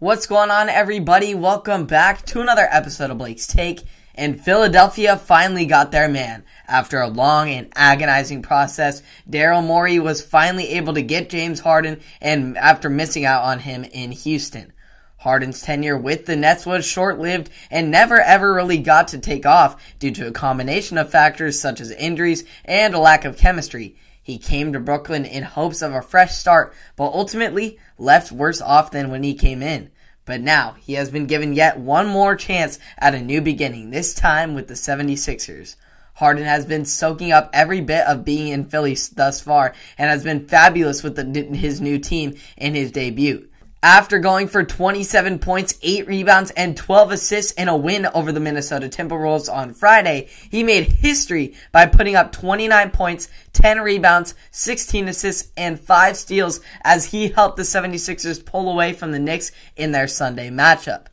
What's going on, everybody? Welcome back to another episode of Blake's Take. And Philadelphia finally got their man. After a long and agonizing process, Daryl Morey was finally able to get James Harden and after missing out on him in Houston. Harden's tenure with the Nets was short-lived and never ever really got to take off due to a combination of factors such as injuries and a lack of chemistry. He came to Brooklyn in hopes of a fresh start, but ultimately left worse off than when he came in. But now he has been given yet one more chance at a new beginning, this time with the 76ers. Harden has been soaking up every bit of being in Philly thus far and has been fabulous with the, his new team in his debut. After going for 27 points, 8 rebounds, and 12 assists in a win over the Minnesota Timberwolves on Friday, he made history by putting up 29 points, 10 rebounds, 16 assists, and 5 steals as he helped the 76ers pull away from the Knicks in their Sunday matchup.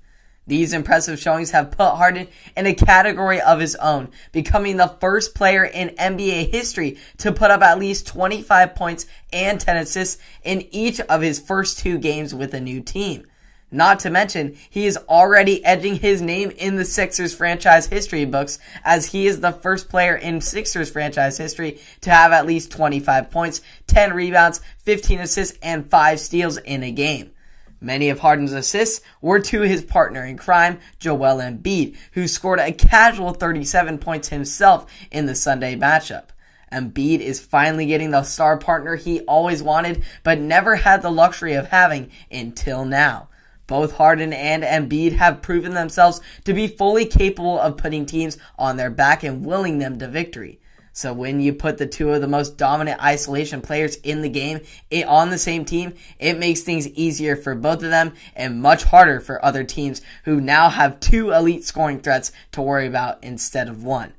These impressive showings have put Harden in a category of his own, becoming the first player in NBA history to put up at least 25 points and 10 assists in each of his first two games with a new team. Not to mention, he is already edging his name in the Sixers franchise history books as he is the first player in Sixers franchise history to have at least 25 points, 10 rebounds, 15 assists, and 5 steals in a game. Many of Harden's assists were to his partner in crime, Joel Embiid, who scored a casual 37 points himself in the Sunday matchup. Embiid is finally getting the star partner he always wanted, but never had the luxury of having until now. Both Harden and Embiid have proven themselves to be fully capable of putting teams on their back and willing them to victory. So when you put the two of the most dominant isolation players in the game on the same team, it makes things easier for both of them and much harder for other teams who now have two elite scoring threats to worry about instead of one.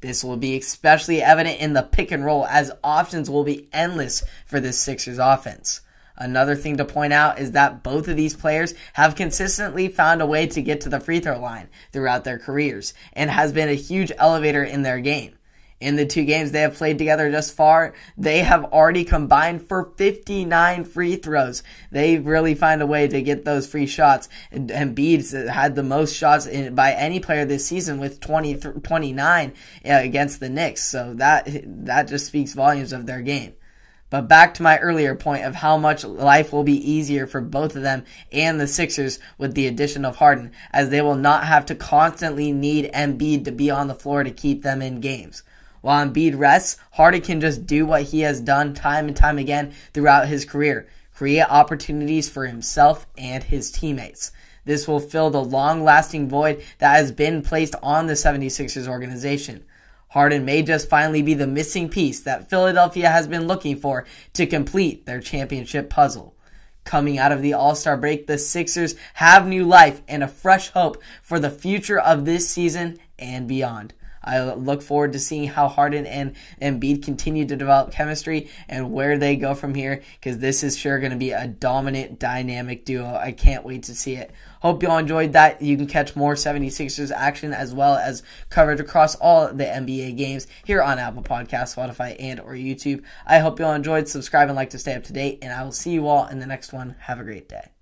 This will be especially evident in the pick and roll as options will be endless for this Sixers offense. Another thing to point out is that both of these players have consistently found a way to get to the free throw line throughout their careers and has been a huge elevator in their game in the two games they have played together thus far, they have already combined for 59 free throws. They really find a way to get those free shots. And Embiid had the most shots in, by any player this season with 20, 29 uh, against the Knicks. So that, that just speaks volumes of their game. But back to my earlier point of how much life will be easier for both of them and the Sixers with the addition of Harden, as they will not have to constantly need Embiid to be on the floor to keep them in games. While Embiid rests, Harden can just do what he has done time and time again throughout his career create opportunities for himself and his teammates. This will fill the long lasting void that has been placed on the 76ers organization. Harden may just finally be the missing piece that Philadelphia has been looking for to complete their championship puzzle. Coming out of the All Star break, the Sixers have new life and a fresh hope for the future of this season and beyond. I look forward to seeing how Harden and Embiid continue to develop chemistry and where they go from here because this is sure going to be a dominant, dynamic duo. I can't wait to see it. Hope y'all enjoyed that. You can catch more 76ers action as well as coverage across all the NBA games here on Apple Podcasts, Spotify, and or YouTube. I hope y'all enjoyed. Subscribe and like to stay up to date, and I will see you all in the next one. Have a great day.